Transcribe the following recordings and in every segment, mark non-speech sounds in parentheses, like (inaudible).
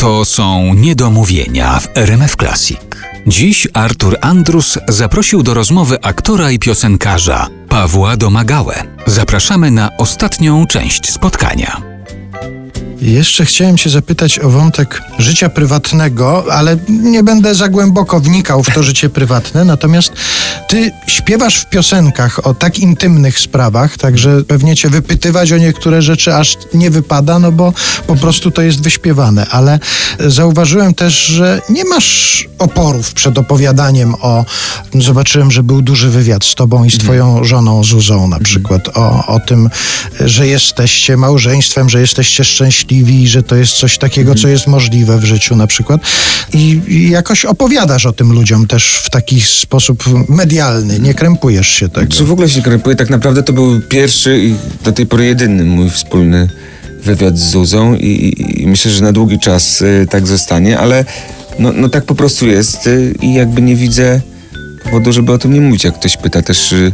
To są niedomówienia w RMF Classic. Dziś Artur Andrus zaprosił do rozmowy aktora i piosenkarza Pawła Domagałę. Zapraszamy na ostatnią część spotkania. Jeszcze chciałem Cię zapytać o wątek życia prywatnego, ale nie będę za głęboko wnikał w to życie prywatne. Natomiast Ty śpiewasz w piosenkach o tak intymnych sprawach, także pewnie Cię wypytywać o niektóre rzeczy aż nie wypada, no bo po prostu to jest wyśpiewane. Ale zauważyłem też, że nie masz oporów przed opowiadaniem o. Zobaczyłem, że był duży wywiad z Tobą i z Twoją żoną Zuzą na przykład o, o tym, że jesteście małżeństwem, że jesteście szczęśliwi że to jest coś takiego, co jest możliwe w życiu na przykład. I, I, jakoś opowiadasz o tym ludziom też w taki sposób medialny, nie krępujesz się tego. Czy w ogóle się krępuję? Tak naprawdę to był pierwszy i do tej pory jedyny mój wspólny wywiad z Zuzą i, i, i myślę, że na długi czas y, tak zostanie, ale no, no tak po prostu jest y, i jakby nie widzę powodu, żeby o tym nie mówić. Jak ktoś pyta też, y,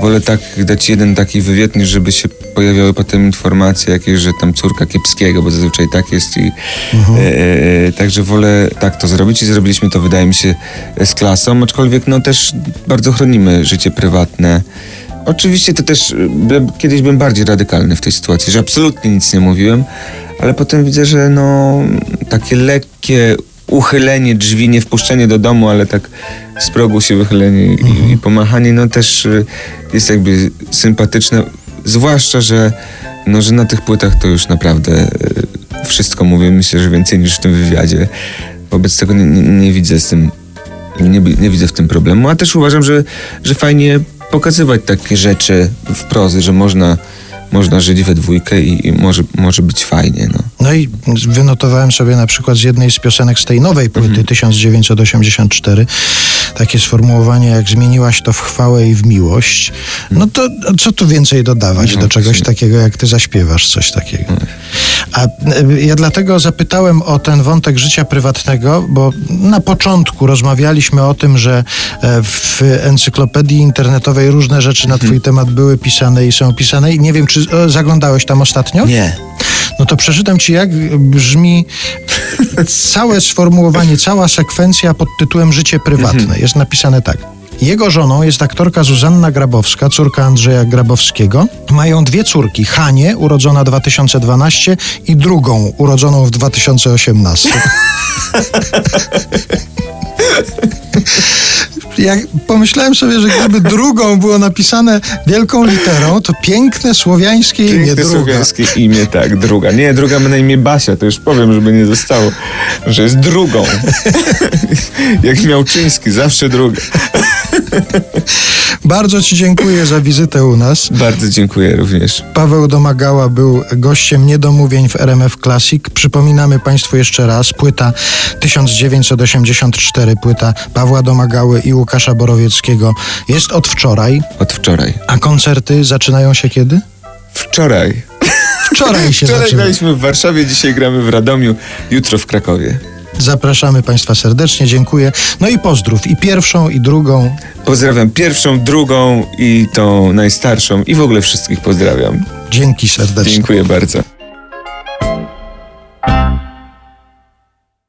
wolę tak dać jeden taki wywiad, niż żeby się pojawiały potem informacje jakieś, że tam córka kiepskiego, bo zazwyczaj tak jest i mhm. e, e, także wolę tak to zrobić i zrobiliśmy to, wydaje mi się, z klasą, aczkolwiek no też bardzo chronimy życie prywatne. Oczywiście to też, by, kiedyś byłem bardziej radykalny w tej sytuacji, że absolutnie nic nie mówiłem, ale potem widzę, że no takie lekkie uchylenie drzwi, nie wpuszczenie do domu, ale tak z progu się wychylenie mhm. i, i pomachanie, no też y, jest jakby sympatyczne. Zwłaszcza, że, no, że na tych płytach to już naprawdę y, wszystko mówię, myślę, że więcej niż w tym wywiadzie. Wobec tego nie, nie, nie widzę z tym, nie, nie, widzę w tym problemu, a też uważam, że, że fajnie pokazywać takie rzeczy w prozy, że można można żyć we dwójkę i, i, może, może być fajnie. No. No i wynotowałem sobie na przykład z jednej z piosenek z tej nowej płyty mhm. 1984 takie sformułowanie jak zmieniłaś to w chwałę i w miłość. No to co tu więcej dodawać no, do czegoś takiego, jak ty zaśpiewasz coś takiego. No. A e, ja dlatego zapytałem o ten wątek życia prywatnego, bo na początku rozmawialiśmy o tym, że e, w encyklopedii internetowej różne rzeczy na twój temat były pisane i są pisane i nie wiem, czy zaglądałeś tam ostatnio? Nie. No to przeczytam ci, jak brzmi całe sformułowanie, cała sekwencja pod tytułem Życie prywatne. Jest napisane tak. Jego żoną jest aktorka Zuzanna Grabowska, córka Andrzeja Grabowskiego. Mają dwie córki, Hanie, urodzona 2012 i drugą, urodzoną w 2018. (laughs) jak pomyślałem sobie, że gdyby drugą było napisane wielką literą, to piękne słowiańskie piękne imię. Piękne słowiańskie imię, tak, druga. Nie, druga ma na imię Basia, to już powiem, żeby nie zostało, że jest drugą. (laughs) jak Miałczyński, zawsze druga. (laughs) Bardzo Ci dziękuję za wizytę u nas. Bardzo dziękuję również. Paweł Domagała był gościem niedomówień w RMF Classic. Przypominamy Państwu jeszcze raz, płyta 1984, płyta Pawła Domagały i Łukasza Borowieckiego jest od wczoraj. Od wczoraj. A koncerty zaczynają się kiedy? Wczoraj. Wczoraj się (laughs) Wczoraj graliśmy w Warszawie, dzisiaj gramy w Radomiu, jutro w Krakowie. Zapraszamy Państwa serdecznie, dziękuję. No i pozdrów i pierwszą, i drugą. Pozdrawiam pierwszą, drugą i tą najstarszą i w ogóle wszystkich pozdrawiam. Dzięki serdecznie. Dziękuję bardzo.